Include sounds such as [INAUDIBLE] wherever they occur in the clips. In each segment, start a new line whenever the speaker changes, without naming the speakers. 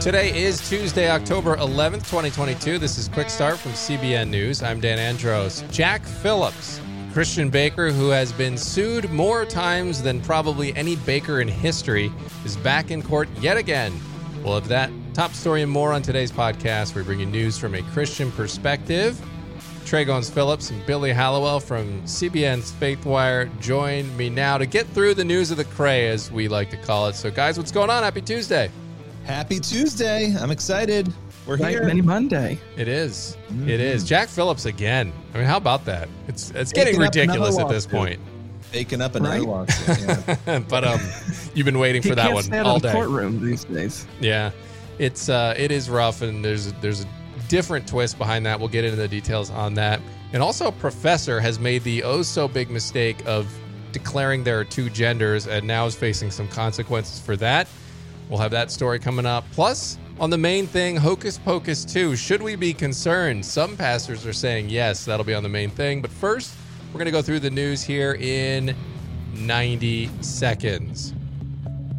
Today is Tuesday, October 11th, 2022. This is Quick Start from CBN News. I'm Dan Andros. Jack Phillips, Christian baker who has been sued more times than probably any baker in history, is back in court yet again. We'll have that top story and more on today's podcast. We bring you news from a Christian perspective. Trey Phillips and Billy Hallowell from CBN's Faithwire join me now to get through the news of the cray, as we like to call it. So, guys, what's going on? Happy Tuesday.
Happy Tuesday. I'm excited. We're
Right,
here.
Many Monday.
It is. It is. Jack Phillips again. I mean, how about that? It's it's getting
Taking up
ridiculous at this point.
Baking up another
Right?
lawsuit. Yeah. [LAUGHS]
but um, you've been waiting for that one
stay out
all
of the
day.
courtroom these days.
Yeah, it's uh, it is rough, and there's there's a different twist behind that. We'll get into the details on that. And also, a professor has made the oh so big mistake of declaring there are two genders, and now is facing some consequences for that. We'll have that story coming up. Plus, on the main thing, Hocus Pocus 2. Should we be concerned? Some pastors are saying yes, that'll be on the main thing. But first, we're going to go through the news here in 90 seconds.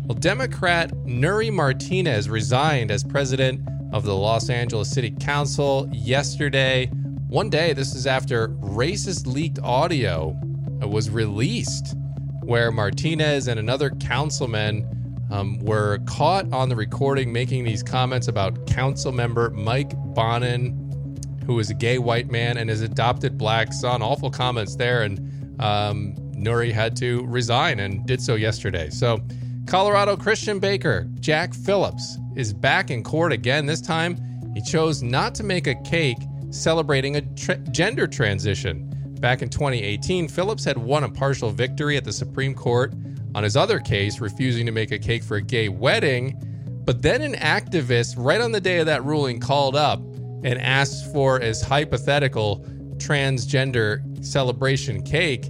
Well, Democrat Nury Martinez resigned as president of the Los Angeles City Council yesterday. One day, this is after racist leaked audio was released, where Martinez and another councilman um, were caught on the recording making these comments about council member Mike Bonin, who is a gay white man and his adopted black son. Awful comments there, and um, Nury had to resign and did so yesterday. So, Colorado Christian baker Jack Phillips is back in court again. This time, he chose not to make a cake celebrating a tra- gender transition. Back in 2018, Phillips had won a partial victory at the Supreme Court on his other case, refusing to make a cake for a gay wedding. But then an activist, right on the day of that ruling, called up and asked for his hypothetical transgender celebration cake.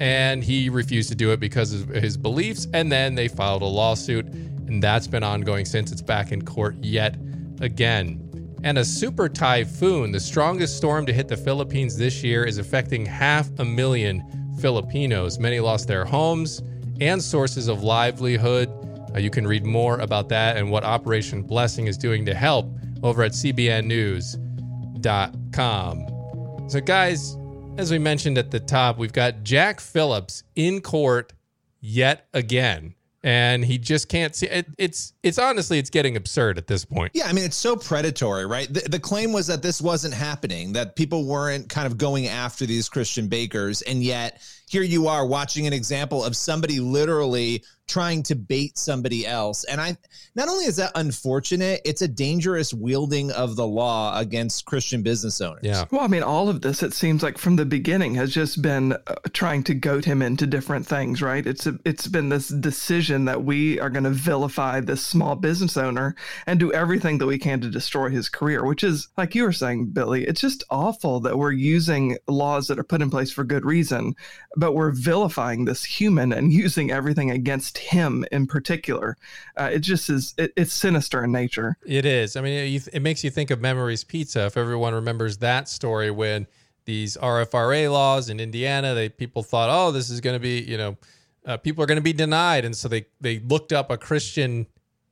And he refused to do it because of his beliefs. And then they filed a lawsuit. And that's been ongoing since it's back in court yet again. And a super typhoon, the strongest storm to hit the Philippines this year, is affecting half a million Filipinos. Many lost their homes and sources of livelihood. Uh, you can read more about that and what Operation Blessing is doing to help over at cbnnews.com. So, guys, as we mentioned at the top, we've got Jack Phillips in court yet again. And he just can't see it. It's it's honestly it's getting absurd at this point.
yeah, I mean, it's so predatory, right? The, the claim was that this wasn't happening, that people weren't kind of going after these Christian bakers. And yet, here you are watching an example of somebody literally trying to bait somebody else. And I, not only is that unfortunate, it's a dangerous wielding of the law against Christian business owners.
Yeah.
Well, I mean, all of this, it seems like from the beginning, has just been uh, trying to goat him into different things, right? It's a, it's been this decision that we are going to vilify this small business owner and do everything that we can to destroy his career, which is, like you were saying, Billy, it's just awful that we're using laws that are put in place for good reason, but we're vilifying this human and using everything against him in particular. Uh, it just is, it, it's sinister in nature.
It is. I mean, it, it makes you think of Memories Pizza. If everyone remembers that story, when these RFRA laws in Indiana, they people thought, oh, this is going to be, you know, uh, people are going to be denied, and so they they looked up a Christian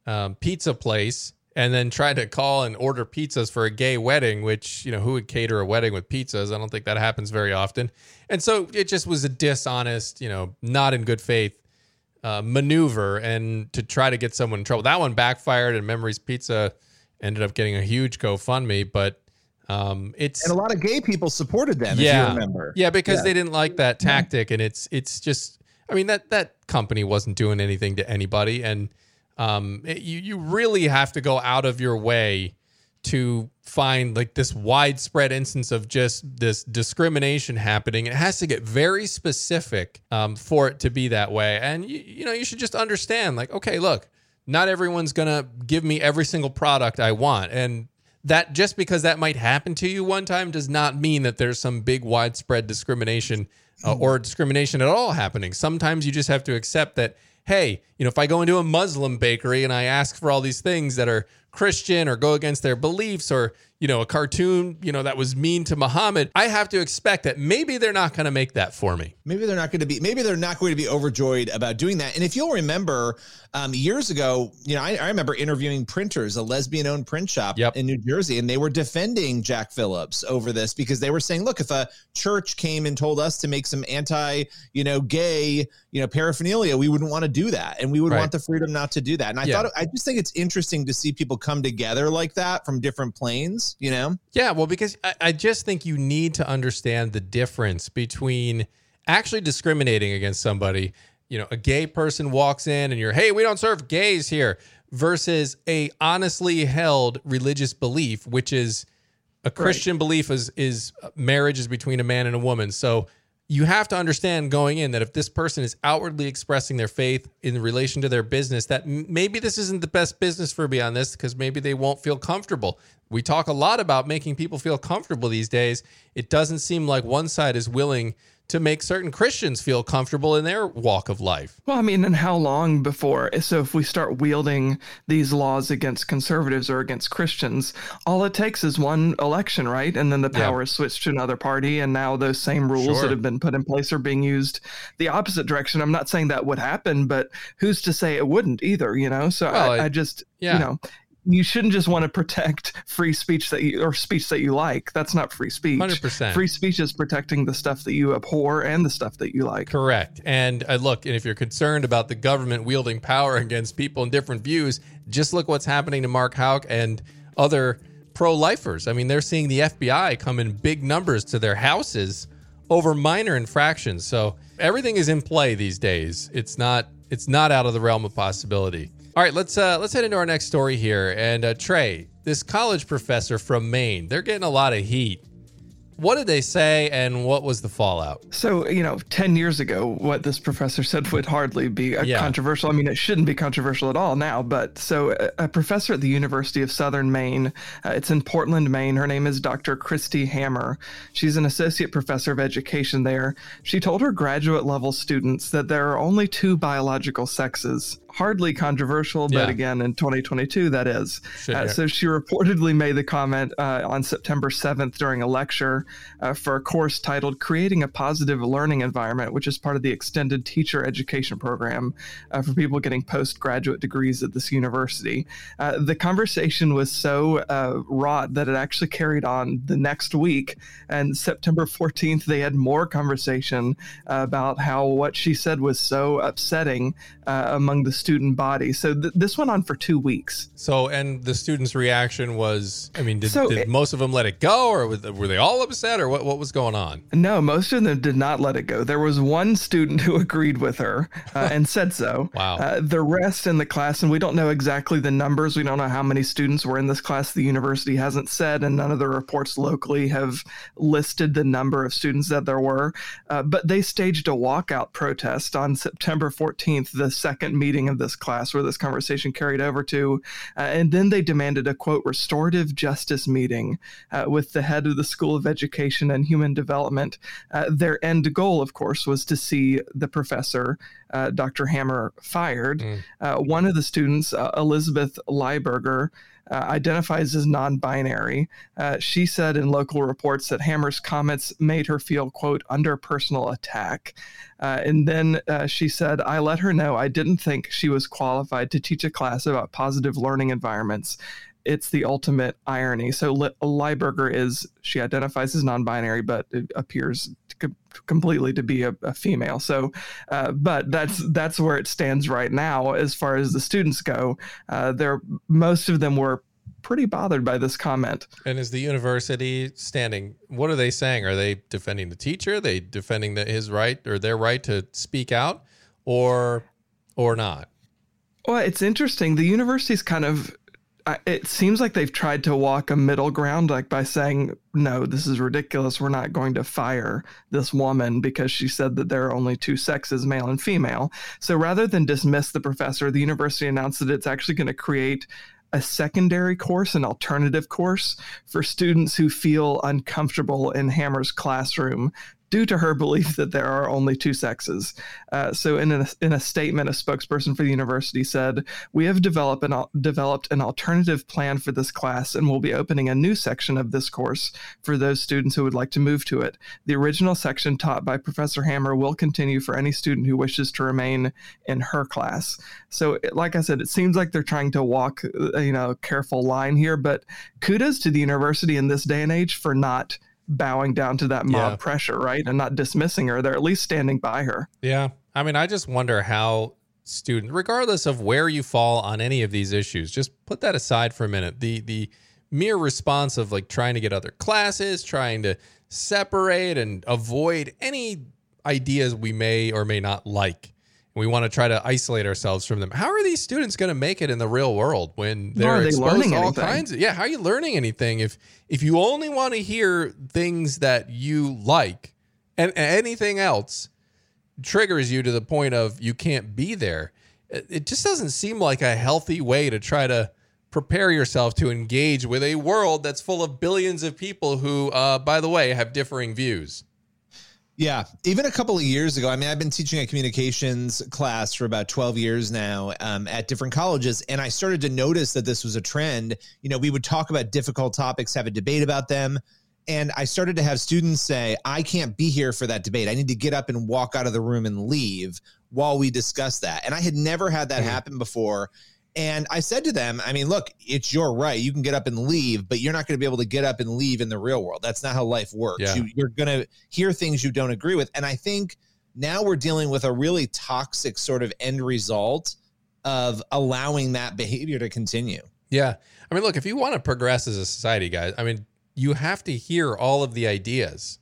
um, pizza place and then tried to call and order pizzas for a gay wedding. Which you know, who would cater a wedding with pizzas? I don't think that happens very often. And so it just was a dishonest, you know, not in good faith uh, maneuver and to try to get someone in trouble. That one backfired, and Memories Pizza ended up getting a huge GoFundMe. But um, it's
And a lot of gay people supported them,
yeah,
if you remember.
yeah, because
Yeah.
they didn't like that tactic, and it's it's just, I mean that that company wasn't doing anything to anybody, and um, it- you you really have to go out of your way to find like this widespread instance of just this discrimination happening. It has to get very specific um, for it to be that way. And you, you know, you should just understand like, okay, look, not everyone's gonna give me every single product I want. And that just because that might happen to you one time does not mean that there's some big widespread discrimination uh, or discrimination at all happening. Sometimes you just have to accept that hey, you know, if I go into a Muslim bakery and I ask for all these things that are Christian or go against their beliefs or you know, a cartoon, you know, that was mean to Muhammad, I have to expect that maybe they're not going to make that for me.
Maybe they're not going to be. Maybe they're not going to be overjoyed about doing that. And if you'll remember, um, years ago, you know, I, I remember interviewing printers, a lesbian-owned print shop
Yep.
in New Jersey, and they were defending Jack Phillips over this because they were saying, "Look, if a church came and told us to make some anti, you know, gay, you know, paraphernalia, we wouldn't want to do that, and we would
Right.
want the freedom not to do that." And I
Yeah.
thought, I just think it's interesting to see people come together like that from different planes. You know,
Yeah, well, because I, I just think you need to understand the difference between actually discriminating against somebody. You know, a gay person walks in and you're, hey, we don't serve gays here, versus a honestly held religious belief, which is a Christian belief is is uh, marriage is between a man and a woman. So you have to understand going in that if this person is outwardly expressing their faith in relation to their business, that maybe this isn't the best business for me on this because maybe they won't feel comfortable. We talk a lot about making people feel comfortable these days. It doesn't seem like one side is willing to make certain Christians feel comfortable in their walk of life.
Well, I mean, and how long before? So, if we start wielding these laws against conservatives or against Christians, all it takes is one election, right? And then the
Yeah.
power is switched to another party, and now those same rules
Sure.
that have been put in place are being used the opposite direction. I'm not saying that would happen, but who's to say it wouldn't either? You know, so
Well,
I,
it-
I just,
yeah.
you know. You shouldn't just want to protect free speech that you or speech that you like. That's not free speech.
100%.
Free speech is protecting the stuff that you abhor and the stuff that you like.
Correct. And uh, look, and if you're concerned about the government wielding power against people in different views, just look what's happening to Mark Houck and other pro lifers. I mean, they're seeing the FBI come in big numbers to their houses over minor infractions. So everything is in play these days. It's not it's not out of the realm of possibility. All right, let's uh, let's head into our next story here. And uh, Trey, this college professor from Maine, they're getting a lot of heat. What did they say, and what was the fallout?
So, you know, 10 years ago, what this professor said would hardly be uh,
Yeah.
controversial. I mean, it shouldn't be controversial at all now. But so, a, a professor at the University of Southern Maine, uh, it's in Portland, Maine. Her name is Dr. Christy Hammer. She's an associate professor of education there. She told her graduate level students that there are only two biological sexes. Hardly controversial, but
Yeah.
again, in 2022, that is. Uh, so she reportedly made the comment uh, on September 7th during a lecture uh, for a course titled Creating a Positive Learning Environment, which is part of the extended teacher education program uh, for people getting postgraduate degrees at this university. Uh, the conversation was so uh, wrought that it actually carried on the next week. And September 14th, they had more conversation about how what she said was so upsetting uh, among the student body. So th- this went on for two weeks.
So, and the students' reaction was, I mean, did,
So
did
it-
most of them let it go, or were they- all upset, or what, what was going on?
No, most of them did not let it go. There was one student who [LAUGHS] agreed with her uh, and said so. [LAUGHS]
Wow.
Uh, the rest in the class, and we don't know exactly the numbers. We don't know how many students were in this class. The university hasn't said, and none of the reports locally have listed the number of students that there were. Uh, but they staged a walkout protest on September 14th, the second meeting of this class where this conversation carried over to. Uh, and then they demanded a quote restorative justice meeting uh, with the head of the School of Education and Human Development. Uh, their end goal, of course, was to see the professor, uh, Dr. Hammer, fired.
Mm.
Uh, one of the students, uh, Elizabeth Lieberger, uh, identifies as non binary. Uh, she said in local reports that Hammer's comments made her feel, quote, under personal attack. Uh, and then uh, she said, I let her know I didn't think she was qualified to teach a class about positive learning environments. It's the ultimate irony. So Li- Lieberger is, she identifies as non binary, but it appears to completely to be a, a female. So, uh, but that's that's where it stands right now as far as the students go. Uh, they're most of them were pretty bothered by this comment.
And is the university standing? What are they saying? Are they defending the teacher? Are they defending the, his right or their right to speak out, or or not?
Well, it's interesting. The university's kind of. It seems like they've tried to walk a middle ground, like by saying, no, this is ridiculous. We're not going to fire this woman because she said that there are only two sexes, male and female. So rather than dismiss the professor, the university announced that it's actually going to create a secondary course, an alternative course for students who feel uncomfortable in Hammer's classroom due to her belief that there are only two sexes. Uh, so, in a, in a statement, a spokesperson for the university said, "We have developed an developed an alternative plan for this class, and we'll be opening a new section of this course for those students who would like to move to it. The original section taught by Professor Hammer will continue for any student who wishes to remain in her class." So, like I said, it seems like they're trying to walk, uh, you know, a careful line here. But kudos to the university in this day and age for not bowing down to that mob yeah. pressure, right? And not dismissing her. They're at least standing by her.
Yeah. I mean, I just wonder how students, regardless of where you fall on any of these issues, just put that aside for a minute. The the mere response of like trying to get other classes, trying to separate and avoid any ideas we may or may not like we want to try to isolate ourselves from them. How are these students going to make it in the real world when they're they exposed to all anything? kinds of yeah? How are you learning anything if if you only want to hear things that you like and, and anything else triggers you to the point of you can't be there? It, it just doesn't seem like a healthy way to try to prepare yourself to engage with a world that's full of billions of people who, uh, by the way, have differing views.
Yeah, even a couple of years ago. I mean, I've been teaching a communications class for about 12 years now um, at different colleges, and I started to notice that this was a trend. You know, we would talk about difficult topics, have a debate about them. And I started to have students say, I can't be here for that debate. I need to get up and walk out of the room and leave while we discuss that. And I had never had that mm-hmm. happen before. And I said to them, I mean, look, it's your right. You can get up and leave, but you're not going to be able to get up and leave in the real world. That's not how life works. Yeah. You, you're going to hear things you don't agree with. And I think now we're dealing with a really toxic sort of end result of allowing that behavior to continue.
Yeah. I mean, look, if you want to progress as a society, guys, I mean, you have to hear all of the ideas.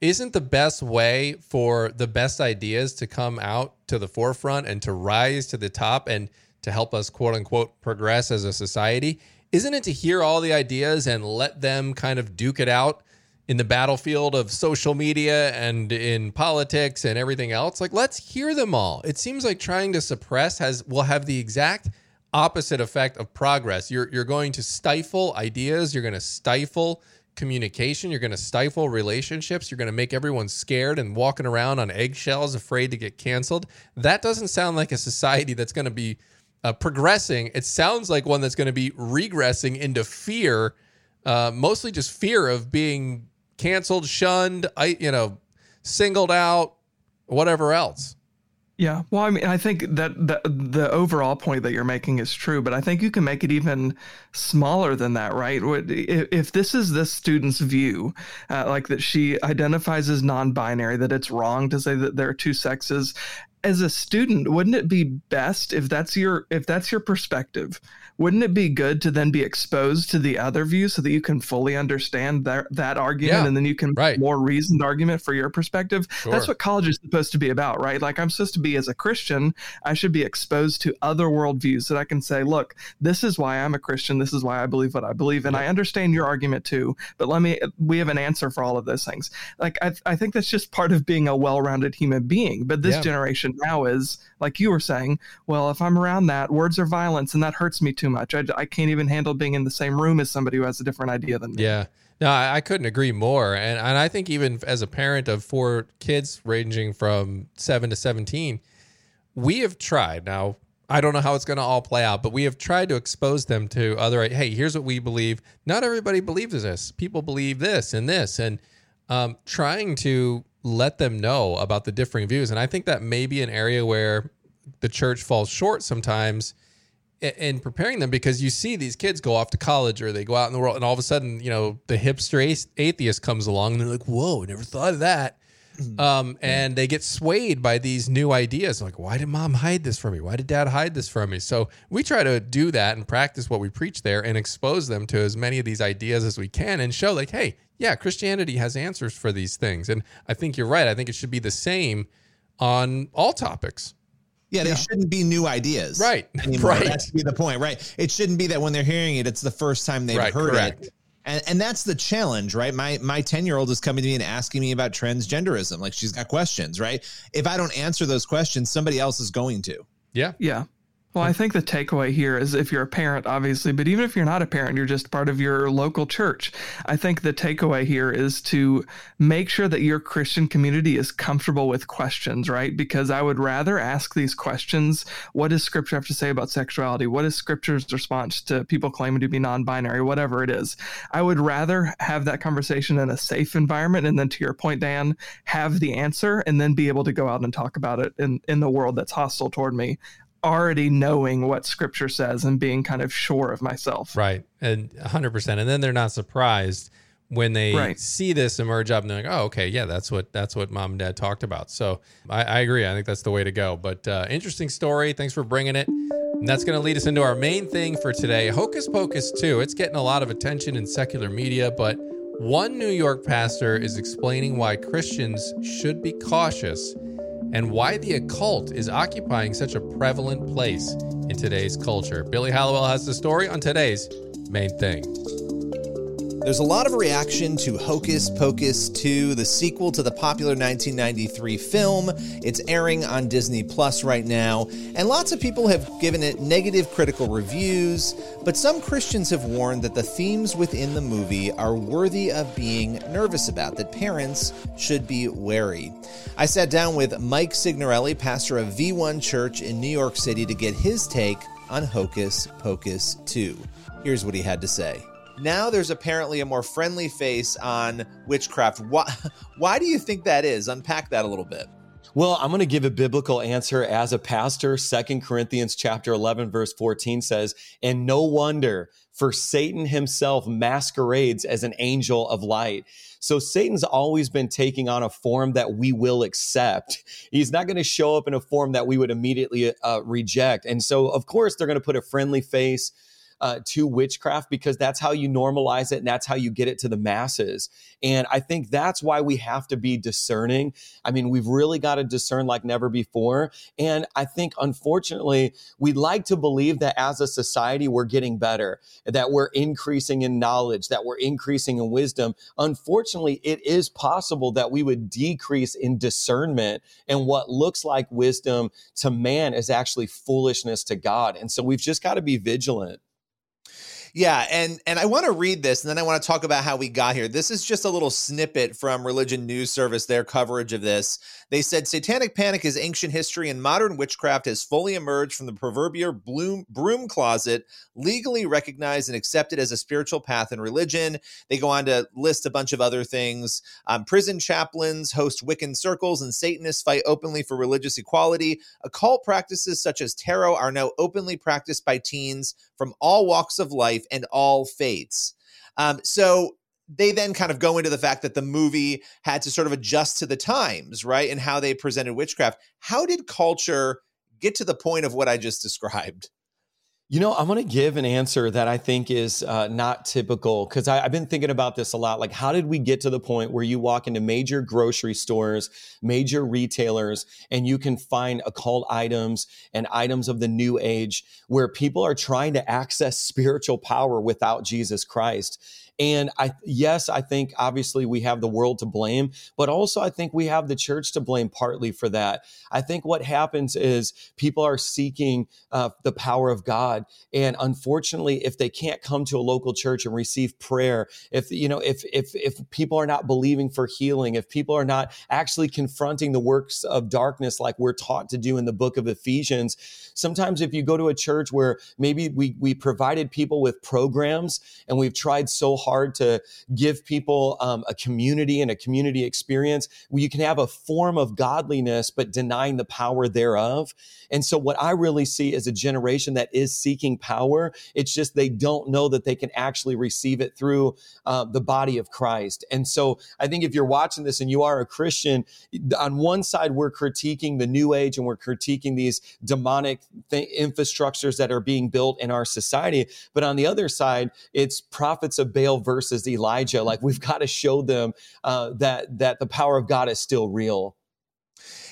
Isn't the best way for the best ideas to come out to the forefront and to rise to the top and to help us quote unquote progress as a society, isn't it to hear all the ideas and let them kind of duke it out in the battlefield of social media and in politics and everything else? Like let's hear them all. It seems like trying to suppress has will have the exact opposite effect of progress. You're you're going to stifle ideas, you're going to stifle communication, you're going to stifle relationships, you're going to make everyone scared and walking around on eggshells afraid to get canceled. That doesn't sound like a society that's going to be uh, progressing, it sounds like one that's going to be regressing into fear, uh, mostly just fear of being canceled, shunned, I, you know, singled out, whatever else.
Yeah, well, I mean, I think that the, the overall point that you're making is true, but I think you can make it even smaller than that, right? If, if this is this student's view, uh, like that she identifies as non-binary, that it's wrong to say that there are two sexes, as a student wouldn't it be best if that's your if that's your perspective wouldn't it be good to then be exposed to the other view so that you can fully understand that that argument yeah, and then you can right. more reasoned argument for your perspective sure. that's what college is supposed to be about right like i'm supposed to be as a christian i should be exposed to other worldviews that i can say look this is why i'm a christian this is why i believe what i believe and yeah. i understand your argument too but let me we have an answer for all of those things like i, I think that's just part of being a well-rounded human being but this yeah. generation now is like you were saying well if i'm around that words are violence and that hurts me too much I, I can't even handle being in the same room as somebody who has a different idea than me
yeah no I, I couldn't agree more and, and i think even as a parent of four kids ranging from 7 to 17 we have tried now I don't know how it's going to all play out, but we have tried to expose them to other. Hey, here's what we believe. Not everybody believes this. People believe this and this, and um, trying to let them know about the differing views. And I think that may be an area where the church falls short sometimes in preparing them because you see these kids go off to college or they go out in the world and all of a sudden, you know, the hipster atheist comes along and they're like, whoa, never thought of that. Mm-hmm. Um, and they get swayed by these new ideas. Like, why did mom hide this from me? Why did dad hide this from me? So we try to do that and practice what we preach there and expose them to as many of these ideas as we can and show, like, hey, yeah, Christianity has answers for these things. And I think you're right. I think it should be the same on all topics.
Yeah, they yeah. shouldn't be new ideas.
Right. [LAUGHS]
Anymore. Right. That should be the point. Right. It shouldn't be that when they're hearing it, it's the first time they've right, heard correct. it. And, and that's the challenge, right? My my 10 year old is coming to me and asking me about transgenderism. Like she's got questions, right? If I don't answer those questions, somebody else is going to.
Yeah.
Yeah. Well, I think the takeaway here is if you're a parent, obviously, but even if you're not a parent, you're just part of your local church. I think the takeaway here is to make sure that your Christian community is comfortable with questions, right? Because I would rather ask these questions what does Scripture have to say about sexuality? What is Scripture's response to people claiming to be non binary, whatever it is? I would rather have that conversation in a safe environment. And then to your point, Dan, have the answer and then be able to go out and talk about it in, in the world that's hostile toward me already knowing what scripture says and being kind of sure of myself.
Right. And 100%. And then they're not surprised when they right. see this emerge up and they're like, oh, okay, yeah, that's what that's what mom and dad talked about. So I, I agree. I think that's the way to go. But uh, interesting story. Thanks for bringing it. And that's going to lead us into our main thing for today Hocus Pocus 2. It's getting a lot of attention in secular media, but one New York pastor is explaining why Christians should be cautious and why the occult is occupying such a prevalent place in today's culture. Billy Hallowell has the story on today's main thing.
There's a lot of reaction to Hocus Pocus 2, the sequel to the popular 1993 film. It's airing on Disney Plus right now, and lots of people have given it negative critical reviews, but some Christians have warned that the themes within the movie are worthy of being nervous about, that parents should be wary. I sat down with Mike Signorelli, pastor of V1 Church in New York City, to get his take on Hocus Pocus 2. Here's what he had to say. Now there's apparently a more friendly face on witchcraft. Why, [LAUGHS] why do you think that is? Unpack that a little bit.
Well, I'm going to give a biblical answer as a pastor. Second Corinthians chapter 11 verse 14 says, "And no wonder, for Satan himself masquerades as an angel of light." So Satan's always been taking on a form that we will accept. He's not going to show up in a form that we would immediately uh, reject. And so, of course, they're going to put a friendly face uh, to witchcraft because that's how you normalize it and that's how you get it to the masses. And I think that's why we have to be discerning. I mean, we've really got to discern like never before. And I think, unfortunately, we'd like to believe that as a society, we're getting better, that we're increasing in knowledge, that we're increasing in wisdom. Unfortunately, it is possible that we would decrease in discernment and what looks like wisdom to man is actually foolishness to God. And so we've just got to be vigilant.
Yeah, and and I want to read this, and then I want to talk about how we got here. This is just a little snippet from Religion News Service, their coverage of this. They said satanic panic is ancient history, and modern witchcraft has fully emerged from the proverbial bloom, broom closet, legally recognized and accepted as a spiritual path in religion. They go on to list a bunch of other things. Um, prison chaplains host Wiccan circles, and Satanists fight openly for religious equality. Occult practices such as tarot are now openly practiced by teens from all walks of life and all faiths. Um, so they then kind of go into the fact that the movie had to sort of adjust to the times, right? And how they presented witchcraft. How did culture get to the point of what I just described?
You know, I'm going to give an answer that I think is uh, not typical because I've been thinking about this a lot. Like, how did we get to the point where you walk into major grocery stores, major retailers, and you can find occult items and items of the new age where people are trying to access spiritual power without Jesus Christ? And I, yes, I think obviously we have the world to blame, but also I think we have the church to blame partly for that. I think what happens is people are seeking uh, the power of God, and unfortunately, if they can't come to a local church and receive prayer, if you know, if if if people are not believing for healing, if people are not actually confronting the works of darkness like we're taught to do in the book of Ephesians, sometimes if you go to a church where maybe we we provided people with programs and we've tried so hard hard to give people um, a community and a community experience you can have a form of godliness, but denying the power thereof. And so, what I really see is a generation that is seeking power. It's just they don't know that they can actually receive it through uh, the body of Christ. And so, I think if you're watching this and you are a Christian, on one side, we're critiquing the new age and we're critiquing these demonic th- infrastructures that are being built in our society. But on the other side, it's prophets of Baal versus Elijah. Like we've got to show them uh, that that the power of God is still real.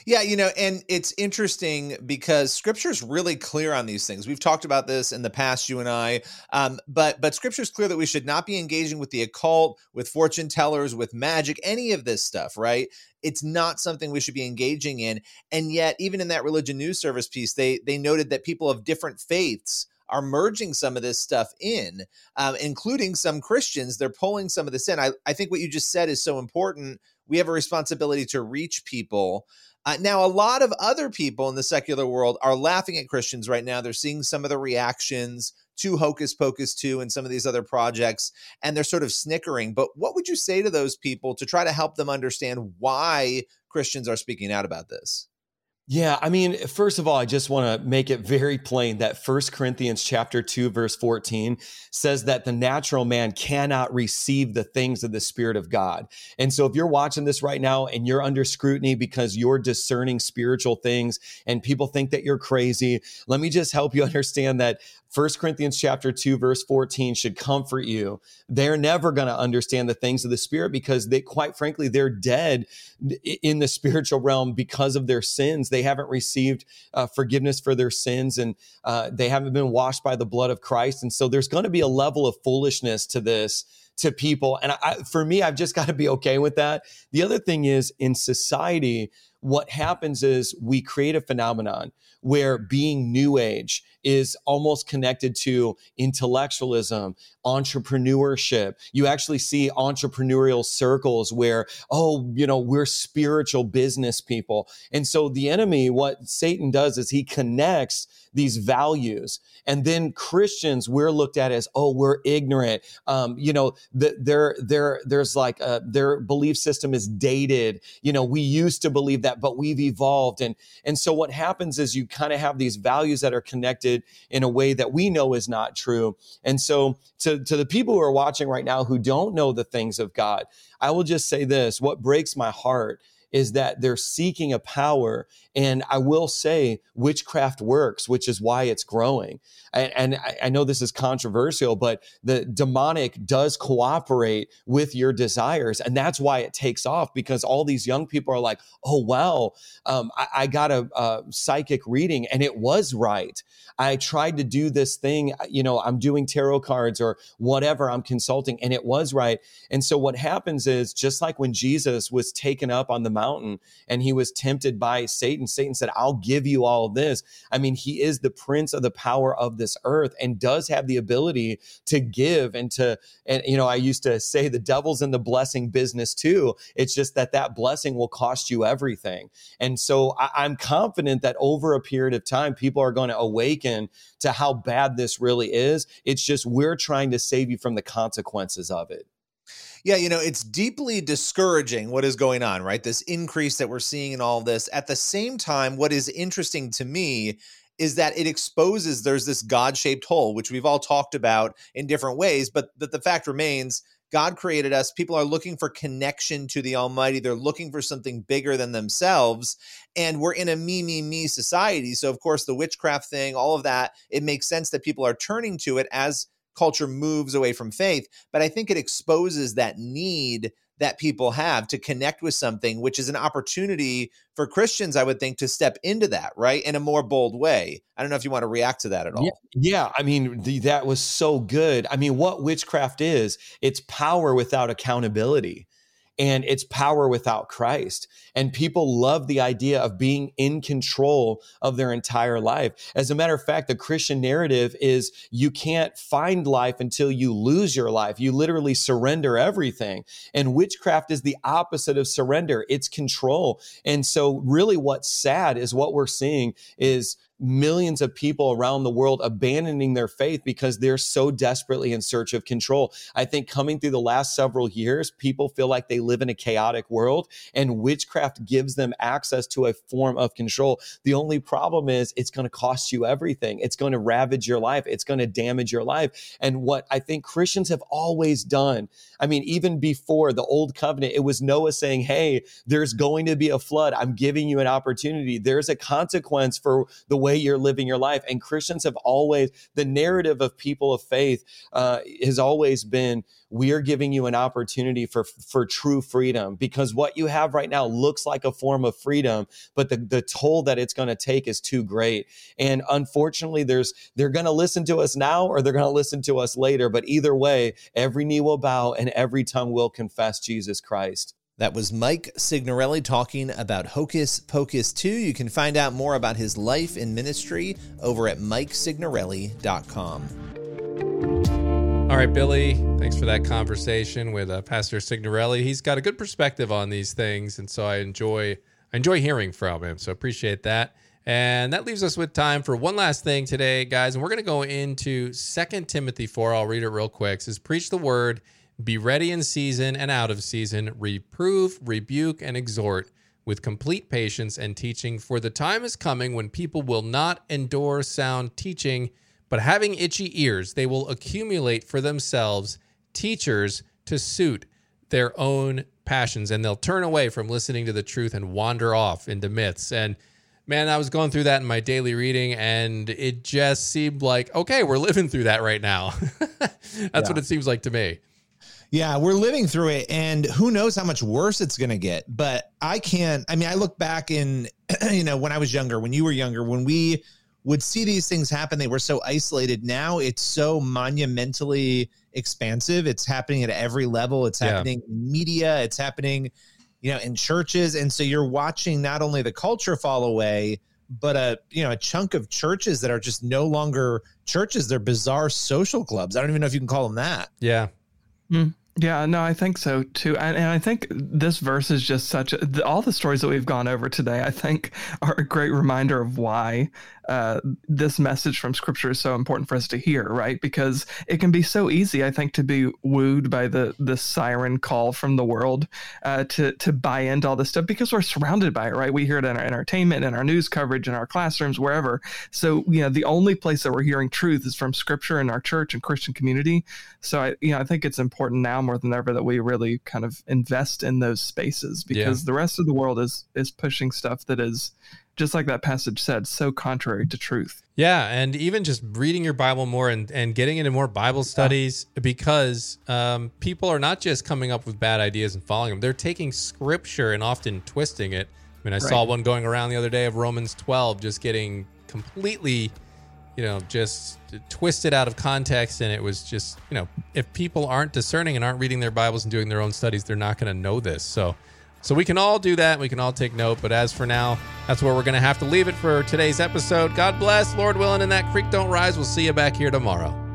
Yeah, you know, and it's interesting because scripture is really clear on these things. We've talked about this in the past, you and I, um, but but scripture is clear that we should not be engaging with the occult, with fortune tellers, with magic, any of this stuff, right? It's not something we should be engaging in. And yet, even in that religion news service piece, they they noted that people of different faiths are merging some of this stuff in, um, including some Christians. They're pulling some of this in. I, I think what you just said is so important. We have a responsibility to reach people. Uh, now, a lot of other people in the secular world are laughing at Christians right now. They're seeing some of the reactions to Hocus Pocus 2 and some of these other projects, and they're sort of snickering. But what would you say to those people to try to help them understand why Christians are speaking out about this?
Yeah, I mean, first of all, I just want to make it very plain that First Corinthians chapter 2 verse 14 says that the natural man cannot receive the things of the spirit of God. And so if you're watching this right now and you're under scrutiny because you're discerning spiritual things and people think that you're crazy, let me just help you [LAUGHS] understand that First Corinthians chapter 2 verse 14 should comfort you. They're never going to understand the things of the spirit because they quite frankly they're dead in the spiritual realm because of their sins. They haven't received uh, forgiveness for their sins and uh, they haven't been washed by the blood of Christ. And so there's going to be a level of foolishness to this to people. And I, for me, I've just got to be okay with that. The other thing is in society, what happens is we create a phenomenon where being new age is almost connected to intellectualism, entrepreneurship. You actually see entrepreneurial circles where, oh, you know, we're spiritual business people. And so the enemy, what Satan does is he connects these values. And then Christians, we're looked at as, oh, we're ignorant. Um, you know, the, there, there, there's like a, their belief system is dated. You know, we used to believe that, but we've evolved. And, and so what happens is you kind of have these values that are connected in a way that we know is not true. And so to, to the people who are watching right now who don't know the things of God, I will just say this, what breaks my heart is that they're seeking a power. And I will say witchcraft works, which is why it's growing. And, and I know this is controversial, but the demonic does cooperate with your desires. And that's why it takes off because all these young people are like, oh, wow, um, I, I, got a, a psychic reading and it was right. I tried to do this thing, you know, I'm doing tarot cards or whatever I'm consulting, and it was right. And so what happens is just like when Jesus was taken up on the mountain and he was tempted by Satan, Satan said, I'll give you all of this. I mean, he is the prince of the power of this earth and does have the ability to give and to, and, you know, I used to say the devil's in the blessing business too. It's just that that blessing will cost you everything. And so I, I'm confident that over a period of time, people are going to awaken to how bad this really is. It's just we're trying to save you from the consequences of it.
Yeah, you know, it's deeply discouraging what is going on, right? This increase that we're seeing in all this. At the same time, what is interesting to me is that it exposes there's this God shaped hole, which we've all talked about in different ways, but that the fact remains God created us. People are looking for connection to the Almighty. They're looking for something bigger than themselves. And we're in a me, me, me society. So, of course, the witchcraft thing, all of that, it makes sense that people are turning to it as culture moves away from faith. But I think it exposes that need that people have to connect with something, which is an opportunity for Christians, I would think, to step into that, right? In a more bold way. I don't know if you want to react to that at all.
Yeah, yeah. I mean, the, that was so good. I mean, what witchcraft is, it's power without accountability and it's power without Christ. And people love the idea of being in control of their entire life. As a matter of fact, the Christian narrative is you can't find life until you lose your life. You literally surrender everything. And witchcraft is the opposite of surrender, it's control. And so, really, what's sad is what we're seeing is millions of people around the world abandoning their faith because they're so desperately in search of control. I think coming through the last several years, people feel like they live in a chaotic world and witchcraft gives them access to a form of control. The only problem is it's going to cost you everything. It's going to ravage your life. It's going to damage your life. And what I think Christians have always done, I mean, even before the old covenant, it was Noah saying, Hey, there's going to be a flood. I'm giving you an opportunity. There's a consequence for the way way you're living your life. And Christians have always, the narrative of people of faith uh, has always been, we are giving you an opportunity for for true freedom because what you have right now looks like a form of freedom but the, the toll that it's going to take is too great and unfortunately there's they're going to listen to us now or they're going to listen to us later but either way every knee will bow and every tongue will confess jesus christ
that was Mike Signorelli talking about Hocus Pocus 2. You can find out more about his life and ministry over at mikesignorelli.com.
All right, Billy, thanks for that conversation with uh, Pastor Signorelli. He's got a good perspective on these things, and so I enjoy I enjoy hearing from him. So appreciate that. And that leaves us with time for one last thing today, guys. And we're going to go into Second Timothy 4. I'll read it real quick. It says, Preach the word be ready in season and out of season, reprove, rebuke, and exhort with complete patience and teaching. For the time is coming when people will not endure sound teaching, but having itchy ears, they will accumulate for themselves teachers to suit their own passions, and they'll turn away from listening to the truth and wander off into myths. And man, I was going through that in my daily reading, and it just seemed like, okay, we're living through that right now. [LAUGHS] That's yeah. what it seems like to me.
Yeah, we're living through it, and who knows how much worse it's going to get. But I can't. I mean, I look back in, [CLEARS THROAT] you know, when I was younger, when you were younger, when we would see these things happen, they were so isolated. Now it's so monumentally expansive. It's happening at every level. It's happening yeah. in media. It's happening, you know, in churches, and so you're watching not only the culture fall away, but a you know a chunk of churches that are just no longer churches. They're bizarre social clubs. I don't even know if you can call them that.
Yeah.
Mm. Yeah, no, I think so too. And, and I think this verse is just such a, all the stories that we've gone over today, I think, are a great reminder of why uh, this message from scripture is so important for us to hear, right? Because it can be so easy, I think, to be wooed by the the siren call from the world uh, to to buy into all this stuff because we're surrounded by it, right? We hear it in our entertainment, in our news coverage, in our classrooms, wherever. So, you know, the only place that we're hearing truth is from scripture in our church and Christian community. So, I, you know, I think it's important now more than ever that we really kind of invest in those spaces because yeah. the rest of the world is is pushing stuff that is just like that passage said, so contrary to truth.
Yeah, and even just reading your Bible more and, and getting into more Bible studies yeah. because um, people are not just coming up with bad ideas and following them, they're taking scripture and often twisting it. I mean, I right. saw one going around the other day of Romans 12 just getting completely, you know, just twisted out of context. And it was just, you know, if people aren't discerning and aren't reading their Bibles and doing their own studies, they're not going to know this. So, so we can all do that. We can all take note. But as for now, that's where we're going to have to leave it for today's episode. God bless, Lord willing, and that creek don't rise. We'll see you back here tomorrow.